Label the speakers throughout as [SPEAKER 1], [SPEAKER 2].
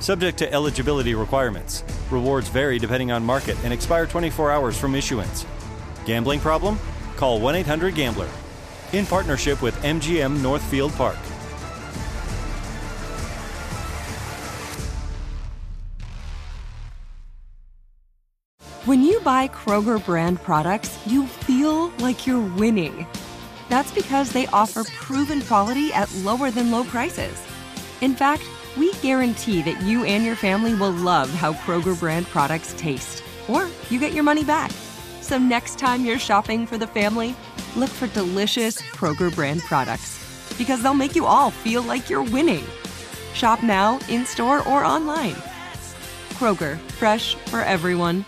[SPEAKER 1] Subject to eligibility requirements. Rewards vary depending on market and expire 24 hours from issuance. Gambling problem? Call 1 800 Gambler. In partnership with MGM Northfield Park.
[SPEAKER 2] When you buy Kroger brand products, you feel like you're winning. That's because they offer proven quality at lower than low prices. In fact, we guarantee that you and your family will love how Kroger brand products taste, or you get your money back. So next time you're shopping for the family, look for delicious Kroger brand products because they'll make you all feel like you're winning. Shop now, in store, or online. Kroger, fresh for everyone.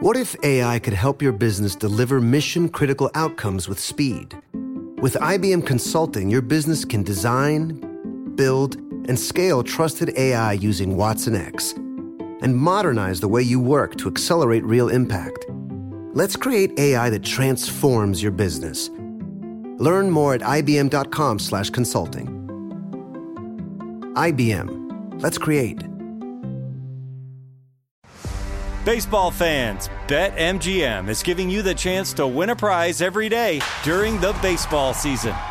[SPEAKER 3] What if AI could help your business deliver mission critical outcomes with speed? With IBM Consulting, your business can design, build, and scale trusted AI using watsonx and modernize the way you work to accelerate real impact. Let's create AI that transforms your business. Learn more at ibm.com/consulting. IBM. Let's create.
[SPEAKER 1] Baseball fans, BetMGM is giving you the chance to win a prize every day during the baseball season.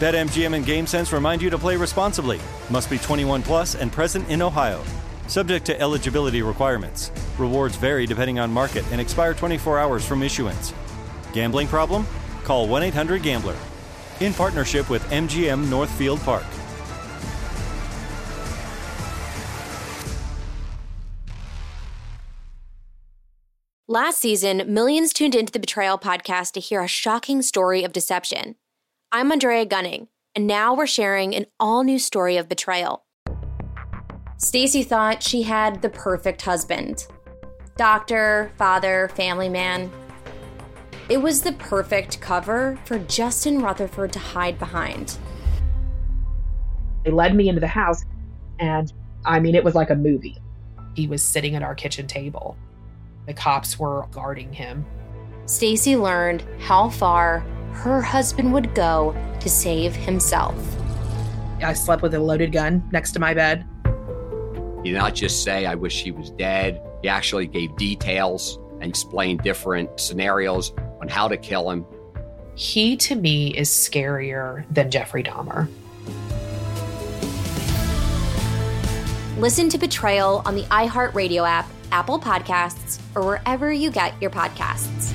[SPEAKER 1] BetMGM and GameSense remind you to play responsibly. Must be 21 plus and present in Ohio. Subject to eligibility requirements. Rewards vary depending on market and expire 24 hours from issuance. Gambling problem? Call 1 800 Gambler. In partnership with MGM Northfield Park.
[SPEAKER 4] Last season, millions tuned into the Betrayal podcast to hear a shocking story of deception. I'm Andrea Gunning, and now we're sharing an all new story of betrayal. Stacy thought she had the perfect husband doctor, father, family man. It was the perfect cover for Justin Rutherford to hide behind.
[SPEAKER 5] They led me into the house, and I mean, it was like a movie.
[SPEAKER 6] He was sitting at our kitchen table. The cops were guarding him.
[SPEAKER 4] Stacy learned how far her husband would go to save himself.
[SPEAKER 6] I slept with a loaded gun next to my bed.
[SPEAKER 7] He did not just say, I wish he was dead. He actually gave details and explained different scenarios on how to kill him.
[SPEAKER 6] He, to me, is scarier than Jeffrey Dahmer.
[SPEAKER 4] Listen to Betrayal on the iHeartRadio app, Apple Podcasts, or wherever you get your podcasts.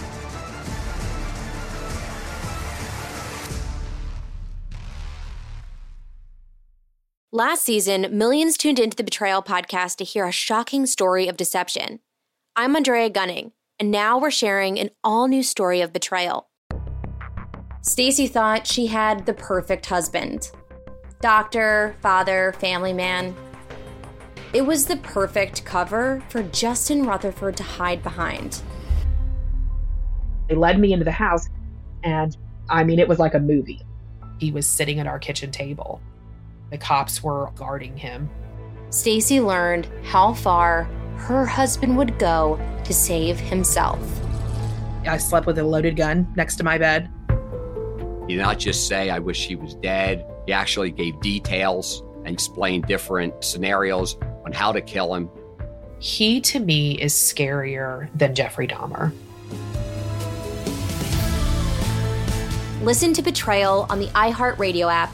[SPEAKER 4] Last season, millions tuned into the Betrayal podcast to hear a shocking story of deception. I'm Andrea Gunning, and now we're sharing an all new story of betrayal. Stacy thought she had the perfect husband doctor, father, family man. It was the perfect cover for Justin Rutherford to hide behind.
[SPEAKER 5] They led me into the house, and I mean, it was like a movie.
[SPEAKER 6] He was sitting at our kitchen table. The cops were guarding him.
[SPEAKER 4] Stacy learned how far her husband would go to save himself.
[SPEAKER 6] I slept with a loaded gun next to my bed.
[SPEAKER 7] He did not just say, I wish he was dead. He actually gave details and explained different scenarios on how to kill him.
[SPEAKER 6] He, to me, is scarier than Jeffrey Dahmer.
[SPEAKER 4] Listen to Betrayal on the iHeartRadio app,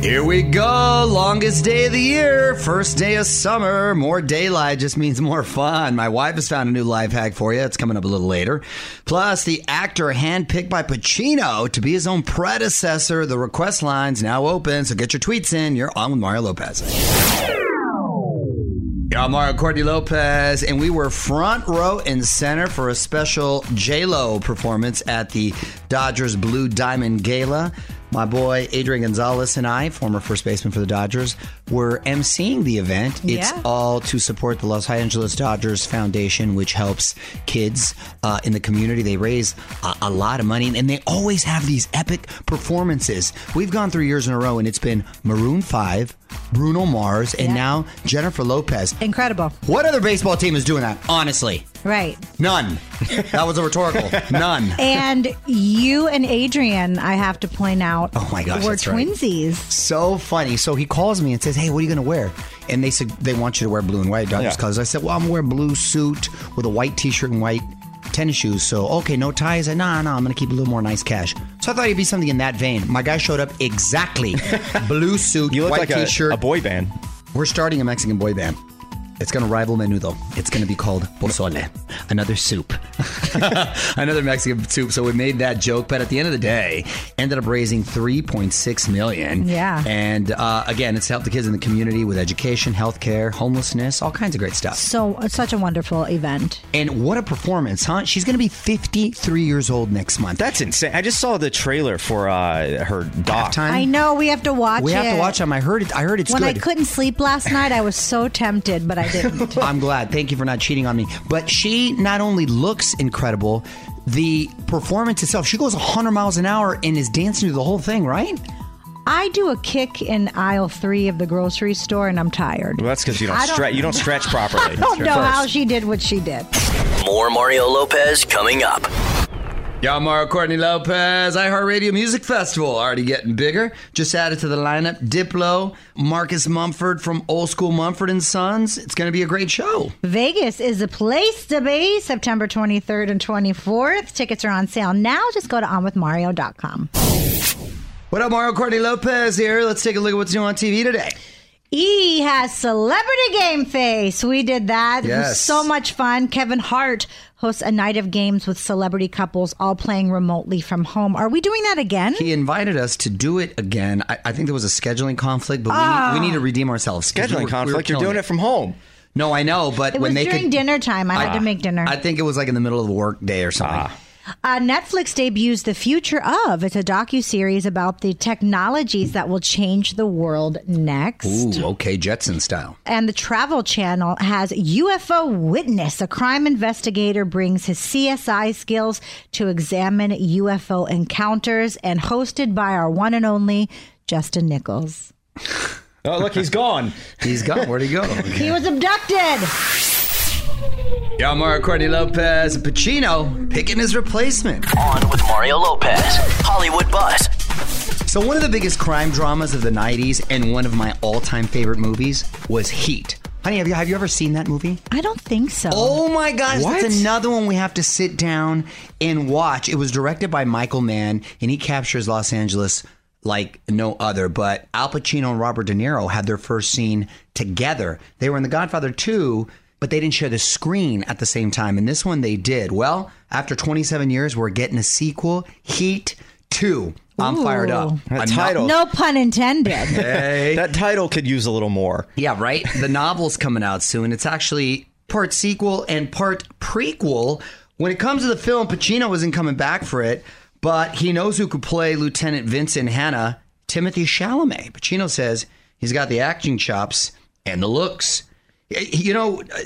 [SPEAKER 8] Here we go. Longest day of the year. First day of summer. More daylight just means more fun. My wife has found a new life hack for you. It's coming up a little later. Plus, the actor handpicked by Pacino to be his own predecessor. The request line's now open, so get your tweets in. You're on with Mario Lopez. I'm Mario Courtney Lopez, and we were front row and center for a special J-Lo performance at the Dodgers Blue Diamond Gala. My boy Adrian Gonzalez and I, former first baseman for the Dodgers, were emceeing the event. It's
[SPEAKER 9] Yeah.
[SPEAKER 8] all to support the Los Angeles Dodgers Foundation, which helps kids uh, in the community. They raise a, a lot of money, and they always have these epic performances. We've gone through years in a row, and it's been Maroon 5, Bruno Mars, and now Jennifer Lopez.
[SPEAKER 9] Incredible.
[SPEAKER 8] What other baseball team is doing that? Honestly,
[SPEAKER 9] Right.
[SPEAKER 8] none. That was a rhetorical. None.
[SPEAKER 9] And you and Adrian, I have to point out,
[SPEAKER 8] Oh my gosh,
[SPEAKER 9] were
[SPEAKER 8] that's right.
[SPEAKER 9] twinsies.
[SPEAKER 8] So funny. So he calls me and says, "Hey, what are you going to wear?" And they said they want you to wear blue and white Dodgers
[SPEAKER 10] Yeah.
[SPEAKER 8] colors. I said, "Well, I'm gonna wear a blue suit with a white T-shirt and white tennis shoes." So okay, no ties. I nah, nah. I'm gonna keep a little more nice cash. So I thought it'd be something in that vein. My guy showed up exactly blue suit,
[SPEAKER 10] You look
[SPEAKER 8] white
[SPEAKER 10] like a,
[SPEAKER 8] T-shirt.
[SPEAKER 10] a boy band.
[SPEAKER 8] We're starting a Mexican boy band. It's going to rival Menudo. It's going to be called pozole, another soup, another Mexican soup. So we made that joke, but at the end of the day, ended up raising three point six million.
[SPEAKER 9] Yeah.
[SPEAKER 8] and uh, again, it's to help the kids in the community with education, healthcare, homelessness, all kinds of great stuff.
[SPEAKER 9] So it's such a wonderful event.
[SPEAKER 8] And what a performance, huh? She's going to be fifty three years old next month.
[SPEAKER 10] That's insane. I just saw the trailer for uh, her doc.
[SPEAKER 8] Halftime.
[SPEAKER 9] I know we have to watch
[SPEAKER 8] we
[SPEAKER 9] it.
[SPEAKER 8] have to watch them. I heard it. I heard it's
[SPEAKER 9] when
[SPEAKER 8] good.
[SPEAKER 9] I couldn't sleep last night, I was so tempted, but I didn't.
[SPEAKER 8] I'm glad. Thank you for not cheating on me. But she not only looks incredible, the performance itself, she goes 100 miles an hour and is dancing through the whole thing, right?
[SPEAKER 9] I do a kick in aisle three of the grocery store, and I'm tired.
[SPEAKER 10] Well, that's because you
[SPEAKER 9] I
[SPEAKER 10] don't
[SPEAKER 9] don't-
[SPEAKER 10] stretch. You don't stretch properly.
[SPEAKER 9] I don't know how she did what she did.
[SPEAKER 11] More Mario Lopez coming up.
[SPEAKER 8] Y'all, Mario Courtney Lopez, iHeartRadio Music Festival, already getting bigger. Just added to the lineup Diplo, Marcus Mumford from Old School Mumford and Sons. It's going to be a great show.
[SPEAKER 9] Vegas is a place to be September 23rd and 24th. Tickets are on sale now. Just go to onwithmario.com.
[SPEAKER 8] What up, Mario Courtney Lopez here. Let's take a look at what's new on TV today.
[SPEAKER 9] E has Celebrity Game Face. We did that. It was
[SPEAKER 8] Yes.
[SPEAKER 9] so much fun. Kevin Hart hosts a night of games with celebrity couples all playing remotely from home. Are we doing that again?
[SPEAKER 8] He invited us to do it again. I, I think there was a scheduling conflict, but we,
[SPEAKER 9] Ah.
[SPEAKER 8] need, we need to redeem ourselves. 'cause we
[SPEAKER 10] Scheduling
[SPEAKER 8] were- we were
[SPEAKER 10] conflict? You're doing it from home.
[SPEAKER 8] No, I know, but
[SPEAKER 9] It
[SPEAKER 8] when
[SPEAKER 9] was
[SPEAKER 8] they
[SPEAKER 9] during
[SPEAKER 8] could,
[SPEAKER 9] dinner time. I had
[SPEAKER 8] Ah.
[SPEAKER 9] to make dinner.
[SPEAKER 8] I think it was like in the middle of the work day or something.
[SPEAKER 10] Ah.
[SPEAKER 9] Uh, Netflix debuts The Future of. It's a docu-series about the technologies that will change the world next.
[SPEAKER 8] Ooh, okay, Jetson style.
[SPEAKER 9] And the Travel Channel has UFO Witness. A crime investigator brings his CSI skills to examine UFO encounters and hosted by our one and only Justin Nichols.
[SPEAKER 10] Oh, look, he's gone.
[SPEAKER 8] He's gone. Where'd he go?
[SPEAKER 9] He was abducted.
[SPEAKER 8] Yeah, Mario Courtney Lopez, and Pacino picking his replacement.
[SPEAKER 11] On with Mario Lopez. Hollywood Buzz.
[SPEAKER 8] So one of the biggest crime dramas of the '90s and one of my all-time favorite movies was Heat. Honey, have you have you ever seen that movie?
[SPEAKER 9] I don't think so.
[SPEAKER 8] Oh my gosh,
[SPEAKER 10] What?
[SPEAKER 8] that's another one we have to sit down and watch. It was directed by Michael Mann, and he captures Los Angeles like no other. But Al Pacino and Robert De Niro had their first scene together. They were in The Godfather 2, but they didn't share the screen at the same time. And this one they did. Well, after 27 years, we're getting a sequel, Heat 2. I'm fired up.
[SPEAKER 10] That
[SPEAKER 8] I'm
[SPEAKER 10] title.
[SPEAKER 9] No pun intended.
[SPEAKER 8] Hey.
[SPEAKER 10] That title could use a little more.
[SPEAKER 8] Yeah, right. The novel's coming out soon. It's actually part sequel and part prequel. When it comes to the film, Pacino isn't coming back for it, but he knows who could play Lieutenant Vincent Hanna, Timothée Chalamet. Pacino says he's got the acting chops and the looks. You know, uh,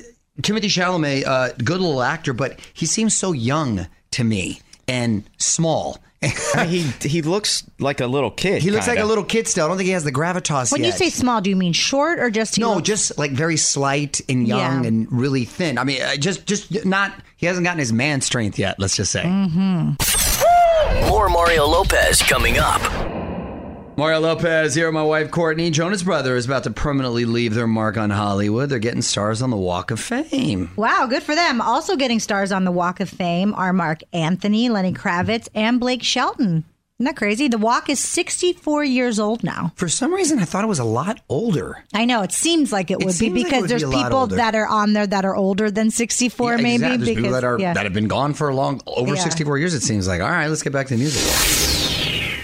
[SPEAKER 8] Timothée Chalamet, uh, good little actor, but he seems so young to me and small.
[SPEAKER 10] I mean, he he looks like a little kid.
[SPEAKER 8] He looks like
[SPEAKER 10] kinda.
[SPEAKER 8] a little kid still. I don't think he has the gravitas
[SPEAKER 9] when you say small, do you mean short or just he
[SPEAKER 8] No,
[SPEAKER 9] looks-
[SPEAKER 8] just like very slight and young
[SPEAKER 9] Yeah.
[SPEAKER 8] and really thin. I mean, uh, just just not. He hasn't gotten his man strength yet. Let's just say.
[SPEAKER 11] More Mario Lopez coming up.
[SPEAKER 8] Mario Lopez here. with My wife Courtney. Jonas Brother is about to permanently leave their mark on Hollywood. They're getting stars on the Walk of Fame.
[SPEAKER 9] Wow, good for them. Also getting stars on the Walk of Fame are Marc Anthony, Lenny Kravitz, and Blake Shelton. Isn't that crazy? The Walk is 64 years old now.
[SPEAKER 8] For some reason, I thought it was a lot older.
[SPEAKER 9] I know it seems like it
[SPEAKER 8] It
[SPEAKER 9] would be
[SPEAKER 8] like
[SPEAKER 9] because
[SPEAKER 8] would
[SPEAKER 9] there's
[SPEAKER 8] be
[SPEAKER 9] people
[SPEAKER 8] older.
[SPEAKER 9] that are on there that are older than 64,
[SPEAKER 8] Yeah,
[SPEAKER 9] maybe.
[SPEAKER 8] exactly. There's
[SPEAKER 9] because
[SPEAKER 8] people that are
[SPEAKER 9] yeah.
[SPEAKER 8] that have been gone for a long over
[SPEAKER 9] Yeah.
[SPEAKER 8] 64 years. It seems like. All right, let's get back to the music.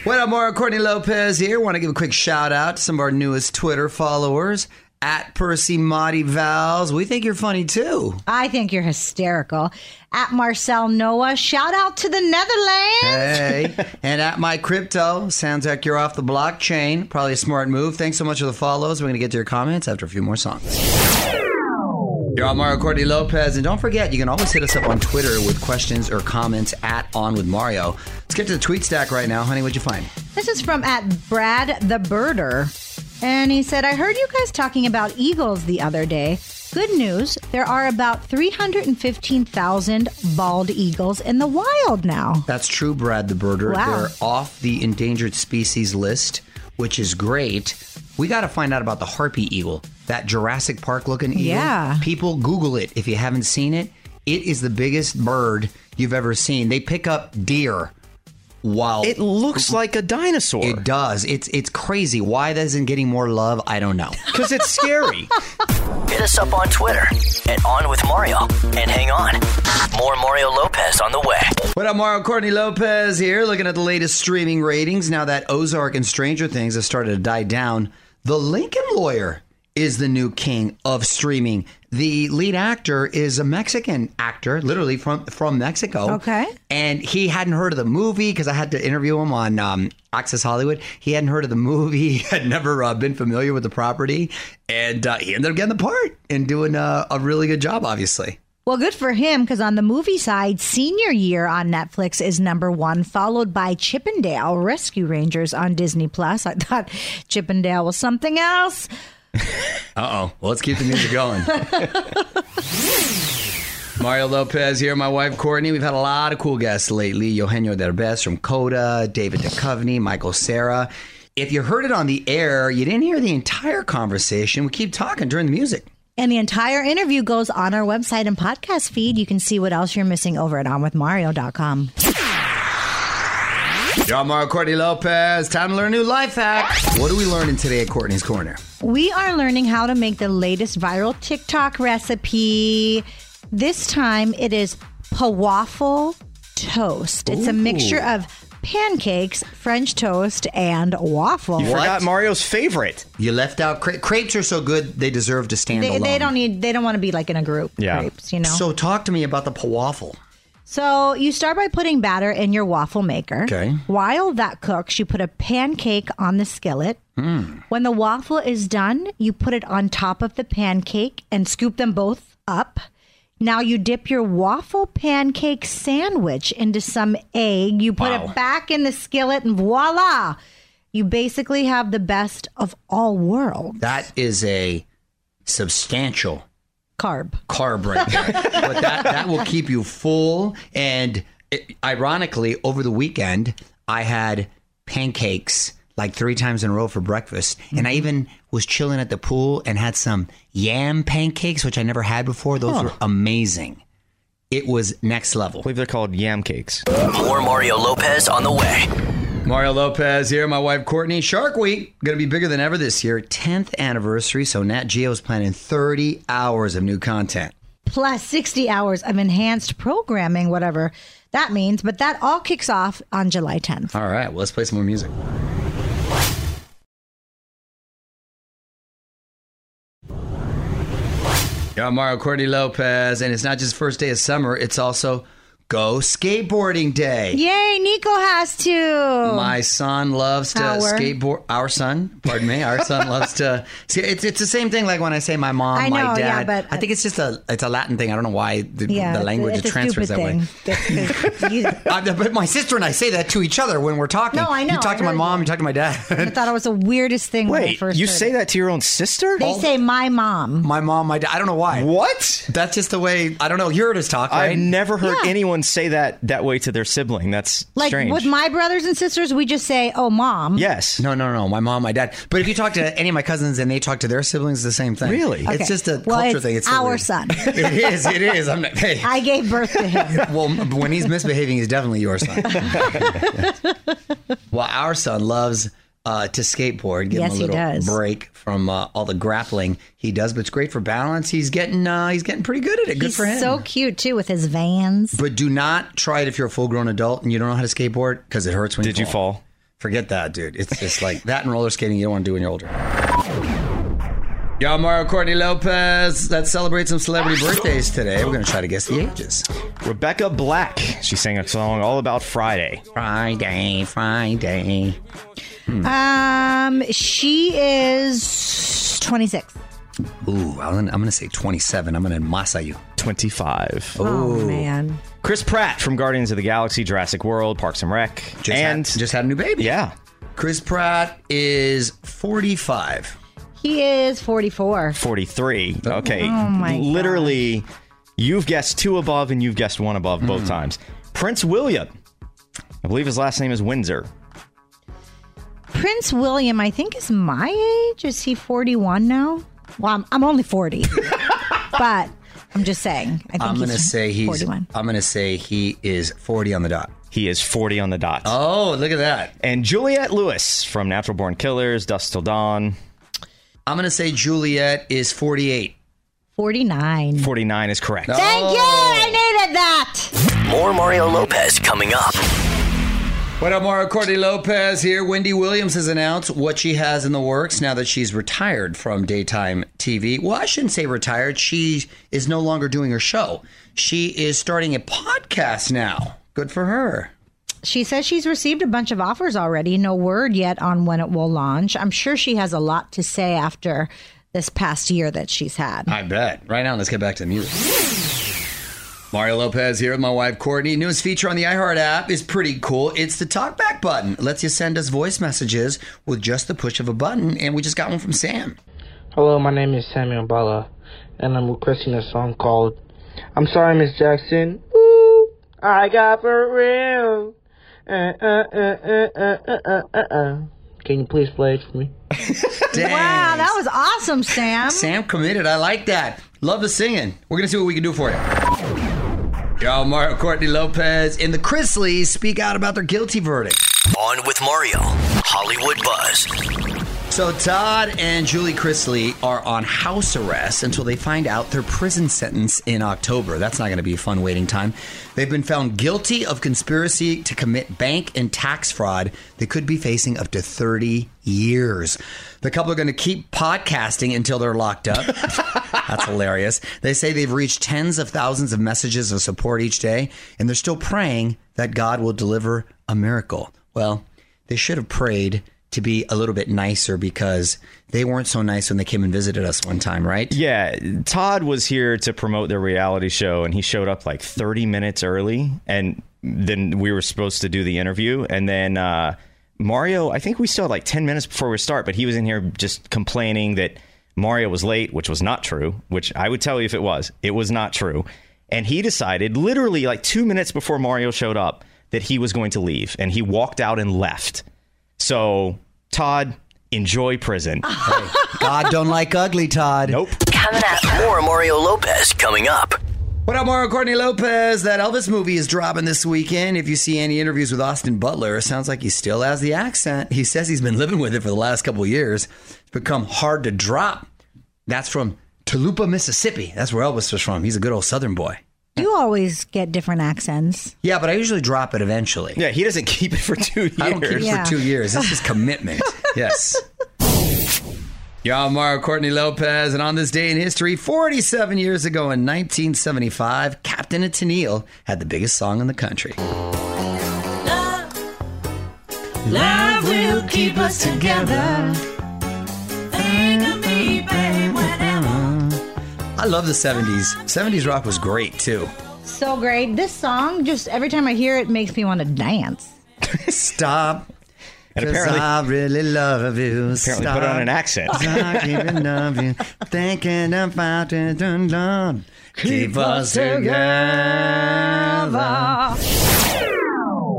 [SPEAKER 8] What up, Mario Courtney Lopez here. Want to give a quick shout out to some of our newest Twitter followers at Percy Motti Vals. We think you're funny too.
[SPEAKER 9] I think you're hysterical. At Marcel Noah, shout out to the Netherlands.
[SPEAKER 8] Hey, and at my crypto, sounds like you're off the blockchain. Probably a smart move. Thanks so much for the follows. We're going to get to your comments after a few more songs. You're on Mario Courtney Lopez, and don't forget, you can always hit us up on Twitter with questions or comments at On With Mario. Let's get to the tweet stack right now, honey. What'd you find?
[SPEAKER 9] This is from at Brad the Birder. And he said, I heard you guys talking about eagles the other day. Good news, there are about 315,000 bald eagles in the wild now.
[SPEAKER 8] That's true, Brad the Birder.
[SPEAKER 9] Wow.
[SPEAKER 8] They're off the endangered species list, which is great. We got to find out about the harpy eagle, that Jurassic Park looking eagle.
[SPEAKER 9] Yeah.
[SPEAKER 8] People Google it if you haven't seen it. It is the biggest bird you've ever seen. They pick up deer. Wow.
[SPEAKER 10] It looks like a dinosaur.
[SPEAKER 8] It does. It's it's crazy. Why that isn't getting more love, I don't know.
[SPEAKER 10] Because it's scary.
[SPEAKER 11] Hit us up on Twitter at On With Mario. And hang on. More Mario Lopez on the way.
[SPEAKER 8] What up, Mario Courtney Lopez here, looking at the latest streaming ratings. Now that Ozark and Stranger Things have started to die down, The Lincoln Lawyer is the new king of streaming. The lead actor is a Mexican actor, literally from from Mexico.
[SPEAKER 9] Okay.
[SPEAKER 8] And he hadn't heard of the movie because I had to interview him on um, Access Hollywood. He hadn't heard of the movie, he had never uh, been familiar with the property, and uh, he ended up getting the part and doing uh, a really good job, obviously.
[SPEAKER 9] Well, good for him because on the movie side, Senior Year on Netflix is number one, followed by Chip 'n Dale Rescue Rangers on Disney Plus. I thought Chippendale was something else.
[SPEAKER 8] Uh oh. Well, let's keep the music going. Mario Lopez here, my wife Courtney. We've had a lot of cool guests lately. Eugenio Derbez from Coda, David Duchovny, Michael Cera. If you heard it on the air, you didn't hear the entire conversation. We keep talking during the music.
[SPEAKER 9] And the entire interview goes on our website and podcast feed. You can see what else you're missing over at onwithmario.com.
[SPEAKER 8] Y'all, Mario Courtney Lopez. Time to learn a new life hack. What are we learning today at Courtney's Corner?
[SPEAKER 9] We are learning how to make the latest viral TikTok recipe. This time it is waffle toast. It's a mixture of pancakes, French toast, and waffle.
[SPEAKER 10] You forgot Mario's favorite.
[SPEAKER 8] You left out cra- crepes are so good they deserve to stand
[SPEAKER 9] They,
[SPEAKER 8] alone.
[SPEAKER 9] they don't need. They don't want to be like in a group. Crepes, you know.
[SPEAKER 8] So talk to me about the waffle.
[SPEAKER 9] So you start by putting batter in your waffle maker.
[SPEAKER 8] Okay.
[SPEAKER 9] While that cooks, you put a pancake on the skillet. Hmm. When the waffle is done, you put it on top of the pancake and scoop them both up. Now you dip your waffle pancake sandwich into some egg. You put
[SPEAKER 8] Wow.
[SPEAKER 9] it back in the skillet and voila! You basically have the best of all worlds.
[SPEAKER 8] That is a substantial
[SPEAKER 9] Carb.
[SPEAKER 8] carb right there. but that, that will keep you full. And it, ironically, over the weekend, I had pancakes like three times in a row for breakfast. And I
[SPEAKER 10] Mm-hmm.
[SPEAKER 8] even was chilling at the pool and had some yam pancakes, which I never had before. Those
[SPEAKER 10] Huh.
[SPEAKER 8] were amazing. It was next level. I
[SPEAKER 10] believe they're called yam cakes.
[SPEAKER 11] More Mario Lopez on the way.
[SPEAKER 8] Mario Lopez here, my wife Courtney. Shark Week going to be bigger than ever this year, 10th anniversary. So Nat Geo is planning 30 hours of new content.
[SPEAKER 9] plus 60 hours of enhanced programming, whatever that means. But that all kicks off on July 10th.
[SPEAKER 8] All right, well, let's play some more music. Yeah, Mario Courtney Lopez, and it's not just first day of summer; it's also Go Skateboarding Day.
[SPEAKER 9] Yay, Nico has to.
[SPEAKER 8] My son loves to
[SPEAKER 9] Our.
[SPEAKER 8] skateboard. Our son, pardon me, our son loves to. See, it's it's the same thing. Like when I say my mom,
[SPEAKER 9] I know,
[SPEAKER 8] my
[SPEAKER 9] yeah,
[SPEAKER 8] dad.
[SPEAKER 9] but-
[SPEAKER 8] I think it's just a it's a Latin thing. I don't know why the,
[SPEAKER 9] yeah,
[SPEAKER 8] the language
[SPEAKER 9] it's a
[SPEAKER 8] transfers that
[SPEAKER 9] stupid
[SPEAKER 8] way.
[SPEAKER 9] thing. That's- you-
[SPEAKER 8] Uh, but my sister and I say that to each other when we're talking.
[SPEAKER 9] No, I know,
[SPEAKER 8] You talk
[SPEAKER 9] I
[SPEAKER 8] to my mom, you talk to my dad.
[SPEAKER 9] I thought it was the weirdest thing when I
[SPEAKER 10] Wait,
[SPEAKER 9] first
[SPEAKER 10] you
[SPEAKER 9] heard
[SPEAKER 10] say
[SPEAKER 9] it.
[SPEAKER 10] that to your own sister?
[SPEAKER 9] They say my mom.
[SPEAKER 8] My mom, my dad. I don't know why.
[SPEAKER 10] What?
[SPEAKER 8] That's just the way. I don't know. You heard us talk, right?
[SPEAKER 10] I've never heard
[SPEAKER 9] Yeah.
[SPEAKER 10] anyone say that that way to their sibling. That's
[SPEAKER 9] Like
[SPEAKER 10] strange.
[SPEAKER 9] with my brothers and sisters, we just say, "Oh, mom."
[SPEAKER 10] yes.
[SPEAKER 8] No, no, no. My mom, my dad. But if you talk to any of my cousins and they talk to their siblings, the same thing.
[SPEAKER 10] Really?
[SPEAKER 8] It's just a
[SPEAKER 9] well,
[SPEAKER 8] culture
[SPEAKER 9] it's
[SPEAKER 8] thing. It's
[SPEAKER 9] our
[SPEAKER 8] weird.
[SPEAKER 9] son.
[SPEAKER 8] It is. It is. I'm not. Hey.
[SPEAKER 9] I gave birth to him.
[SPEAKER 8] Well, when he's misbehaving, he's definitely your son. well, our son loves uh, to skateboard. Give
[SPEAKER 9] Yes,
[SPEAKER 8] him a little break from uh, all the grappling he does, but it's great for balance. He's getting uh, he's getting pretty good at it. Good
[SPEAKER 9] He's
[SPEAKER 8] for him.
[SPEAKER 9] so cute too with his vans.
[SPEAKER 8] But do not try it if you're a full grown adult and you don't know how to skateboard because it hurts when
[SPEAKER 10] Did
[SPEAKER 8] you
[SPEAKER 10] you fall?
[SPEAKER 8] Forget that, dude. It's just like that and roller skating you don't want to do when you're older. Yo, Mario Courtney Lopez. Let's celebrate some celebrity birthdays today. We're going to try to guess the ages.
[SPEAKER 10] Rebecca Black. She sang a song all about Friday.
[SPEAKER 8] Friday, Friday.
[SPEAKER 9] Um, she is 26.
[SPEAKER 8] Ooh, I'm gonna, say 27. I'm gonna massa you.
[SPEAKER 10] 25.
[SPEAKER 9] Oh man.
[SPEAKER 10] Chris Pratt from Guardians of the Galaxy, Jurassic World, Parks and Rec.
[SPEAKER 8] Just
[SPEAKER 10] and
[SPEAKER 8] had, just had a new baby.
[SPEAKER 10] yeah.
[SPEAKER 8] Chris Pratt is 45.
[SPEAKER 9] He is 44.
[SPEAKER 10] 43. Okay.
[SPEAKER 9] Oh my
[SPEAKER 10] Literally, you've guessed two above and you've guessed one above
[SPEAKER 8] Hmm.
[SPEAKER 10] both times. Prince William. I believe his last name is Windsor.
[SPEAKER 9] Prince William, I think, is my age. Is he 41 now? Well, I'm, I'm only 40. but I'm just saying. I think
[SPEAKER 8] I'm gonna say he's.
[SPEAKER 9] 41.
[SPEAKER 8] I'm gonna say he is 40 on the dot.
[SPEAKER 10] He is 40 on the dot.
[SPEAKER 8] Oh, look at that.
[SPEAKER 10] And Juliette Lewis from Natural Born Killers, Dusk Till Dawn.
[SPEAKER 8] I'm gonna say Juliette is 48.
[SPEAKER 9] 49.
[SPEAKER 10] 49 is correct.
[SPEAKER 9] Thank you. I needed that.
[SPEAKER 11] More Mario Lopez coming up.
[SPEAKER 8] What up, Mario Courtney Lopez here. Wendy Williams has announced what she has in the works now that she's retired from daytime TV. Well, I shouldn't say retired. She is no longer doing her show. She is starting a podcast now. Good for her.
[SPEAKER 9] She says she's received a bunch of offers already. No word yet on when it will launch. I'm sure she has a lot to say after this past year that she's had.
[SPEAKER 8] I bet. Right now, let's get back to the music. Mario Lopez here with my wife Courtney. Newest feature on the iHeart app is pretty cool. It's the talkback button. It lets you send us voice messages with just the push of a button, and we just got one from Sam.
[SPEAKER 12] Hello, my name is Samuel Bala, and I'm requesting a song called I'm Sorry, Miss Jackson. Ooh, I got for real. Uh, uh, uh, uh, uh, uh, uh, uh. Can you please play it for me?
[SPEAKER 9] Wow, that was awesome, Sam.
[SPEAKER 8] Sam committed. I like that. Love the singing. We're going to see what we can do for you. Y'all, Mario Courtney Lopez and the Chrisleys speak out about their guilty verdict.
[SPEAKER 11] On with Mario, Hollywood Buzz.
[SPEAKER 8] So Todd and Julie Chrisley are on house arrest until they find out their prison sentence in October. That's not going to be a fun waiting time. They've been found guilty of conspiracy to commit bank and tax fraud. They could be facing up to 30 years. The couple are going to keep podcasting until they're locked up. That's hilarious. They say they've reached tens of thousands of messages of support each day, and they're still praying that God will deliver a miracle. Well, they should have prayed to be a little bit nicer because they weren't so nice when they came and visited us one time, right?
[SPEAKER 10] Yeah, Todd was here to promote their reality show, and he showed up like 30 minutes early, and then we were supposed to do the interview, and then uh, Mario, I think we still had like 10 minutes before we start, but he was in here just complaining that Mario was late, which was not true. Which I would tell you if it was, it was not true. And he decided, literally like two minutes before Mario showed up, that he was going to leave, and he walked out and left. So Todd, enjoy prison.
[SPEAKER 8] Hey, God don't like ugly, Todd.
[SPEAKER 10] Nope.
[SPEAKER 11] Coming up. More Mario Lopez coming up.
[SPEAKER 8] What up, Mario Courtney Lopez? That Elvis movie is dropping this weekend. If you see any interviews with Austin Butler, it sounds like he still has the accent. He says he's been living with it for the last couple of years. It's become hard to drop. That's from Toluca, Mississippi. That's where Elvis was from. He's a good old Southern boy.
[SPEAKER 9] You always get different accents.
[SPEAKER 8] Yeah, but I usually drop it eventually.
[SPEAKER 10] Yeah, he doesn't keep it for two years.
[SPEAKER 8] I don't keep it
[SPEAKER 9] Yeah.
[SPEAKER 8] for two years. This is commitment. yes. Y'all, Mario Courtney Lopez, and on this day in history, 47 years ago in 1975, Captain and Tennille had the biggest song in the country.
[SPEAKER 13] Love, Love will keep us together.
[SPEAKER 8] I love the 70s. 70s rock was great too.
[SPEAKER 9] So great. This song, just every time I hear it, makes me want to dance.
[SPEAKER 8] Stop.
[SPEAKER 10] And
[SPEAKER 8] 'cause
[SPEAKER 10] apparently-
[SPEAKER 8] I really love you.
[SPEAKER 10] Apparently put on an accent.
[SPEAKER 8] I really love you. Thinking about it, dun, dun. keep us together.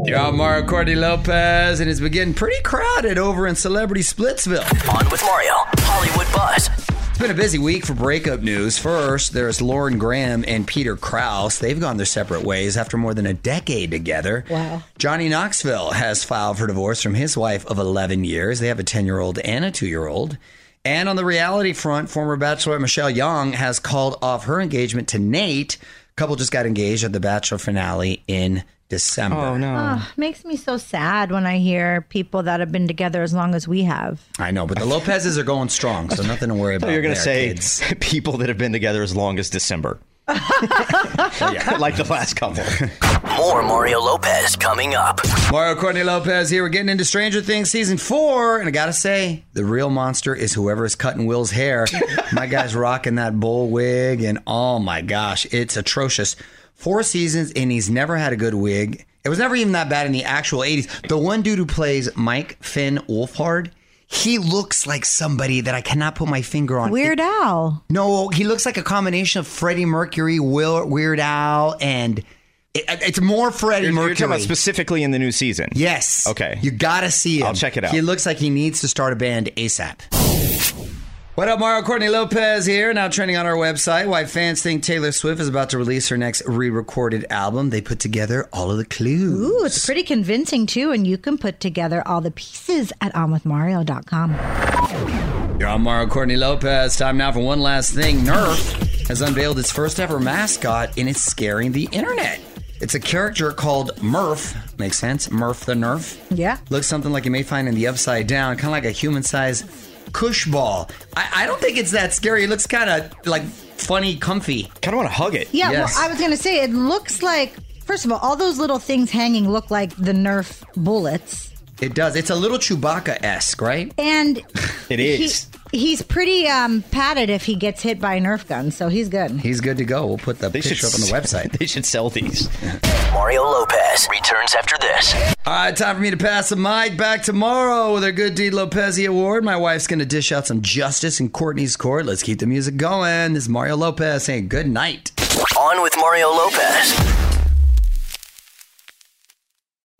[SPEAKER 8] Y'all, Mario Courtney Lopez, and it's been getting pretty crowded over in Celebrity Splitsville.
[SPEAKER 11] On with Mario, Hollywood Buzz.
[SPEAKER 8] It's been a busy week for breakup news. First, there's Lauren Graham and Peter Krause. They've gone their separate ways after more than a decade together.
[SPEAKER 9] Wow.
[SPEAKER 8] Johnny Knoxville has filed for divorce from his wife of 11 years. They have a 10 year old and a 2 year old. And on the reality front, former Bachelor Michelle Young has called off her engagement to Nate. Couple just got engaged at the Bachelor finale in December.
[SPEAKER 10] Oh, no.
[SPEAKER 9] Ah, makes me so sad when I hear people that have been together as long as we have.
[SPEAKER 8] I know, but the Lopez's are going strong, so nothing to worry about.
[SPEAKER 10] You're going to
[SPEAKER 8] there,
[SPEAKER 10] say
[SPEAKER 8] kids.
[SPEAKER 10] people that have been together as long as December. like the last couple.
[SPEAKER 11] More Mario Lopez coming up.
[SPEAKER 8] Mario Courtney Lopez here. We're getting into Stranger Things season four, and I gotta say, the real monster is whoever is cutting Will's hair. my guy's rocking that bull wig, and oh my gosh, it's atrocious. Four seasons, and he's never had a good wig. It was never even that bad in the actual 80s. The one dude who plays Mike Finn Wolfhard, he looks like somebody that I cannot put my finger on.
[SPEAKER 9] Weird Al.
[SPEAKER 8] No, he looks like a combination of Freddie Mercury, Will, Weird Al, and it, it's more Freddie
[SPEAKER 10] You're, you're talking about specifically in the new season.
[SPEAKER 8] Yes.
[SPEAKER 10] Okay.
[SPEAKER 8] You gotta see him.
[SPEAKER 10] I'll check it out.
[SPEAKER 8] He looks like he needs to start a band ASAP. What up, Mario Courtney Lopez here, now trending on our website. Why fans think Taylor Swift is about to release her next re recorded album. They put together all of the clues.
[SPEAKER 9] Ooh, it's pretty convincing too, and you can put together all the pieces at onwithmario.com.
[SPEAKER 8] You're on Mario Courtney Lopez. Time now for one last thing. Nerf has unveiled its first ever mascot, and it's scaring the internet. It's a character called Murph. Makes sense. Murph the Nerf.
[SPEAKER 9] Yeah.
[SPEAKER 8] Looks something like you may find in the Upside Down, kind of like a human sized Koosh ball. I, I don't think it's that scary. It looks kind of like funny, comfy.
[SPEAKER 10] Kind of want to hug it.
[SPEAKER 9] Yeah,
[SPEAKER 8] Yes.
[SPEAKER 9] well, I was going to say, it looks like, first of all, all those little things hanging look like the Nerf bullets.
[SPEAKER 8] It does. It's a little Chewbacca esque, right?
[SPEAKER 9] And
[SPEAKER 10] It is.
[SPEAKER 9] He, he's pretty um, padded if he gets hit by a Nerf gun, so he's good.
[SPEAKER 8] He's good to go. We'll put the
[SPEAKER 10] They
[SPEAKER 8] picture
[SPEAKER 10] should
[SPEAKER 8] up on the website.
[SPEAKER 10] They should sell these.
[SPEAKER 11] Mario Lopez returns after this.
[SPEAKER 8] All right, time for me to pass the mic back tomorrow with our Good Deed Lopez Award. My wife's going to dish out some justice in Courtney's court. Let's keep the music going. This is Mario Lopez saying good night.
[SPEAKER 11] On with Mario Lopez.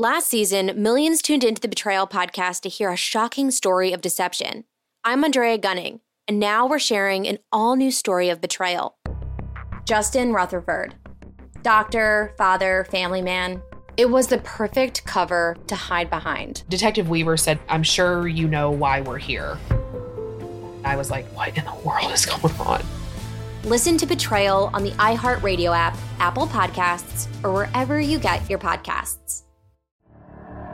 [SPEAKER 4] Last season, millions tuned into the Betrayal podcast to hear a shocking story of deception. I'm Andrea Gunning, and now we're sharing an all new story of betrayal. Justin Rutherford. Doctor, father, family man. It was the perfect cover to hide behind.
[SPEAKER 6] Detective Weaver said, I'm sure you know why we're here. I was like, what in the world is going on?
[SPEAKER 4] Listen to Betrayal on the iHeartRadio app, Apple Podcasts, or wherever you get your podcasts.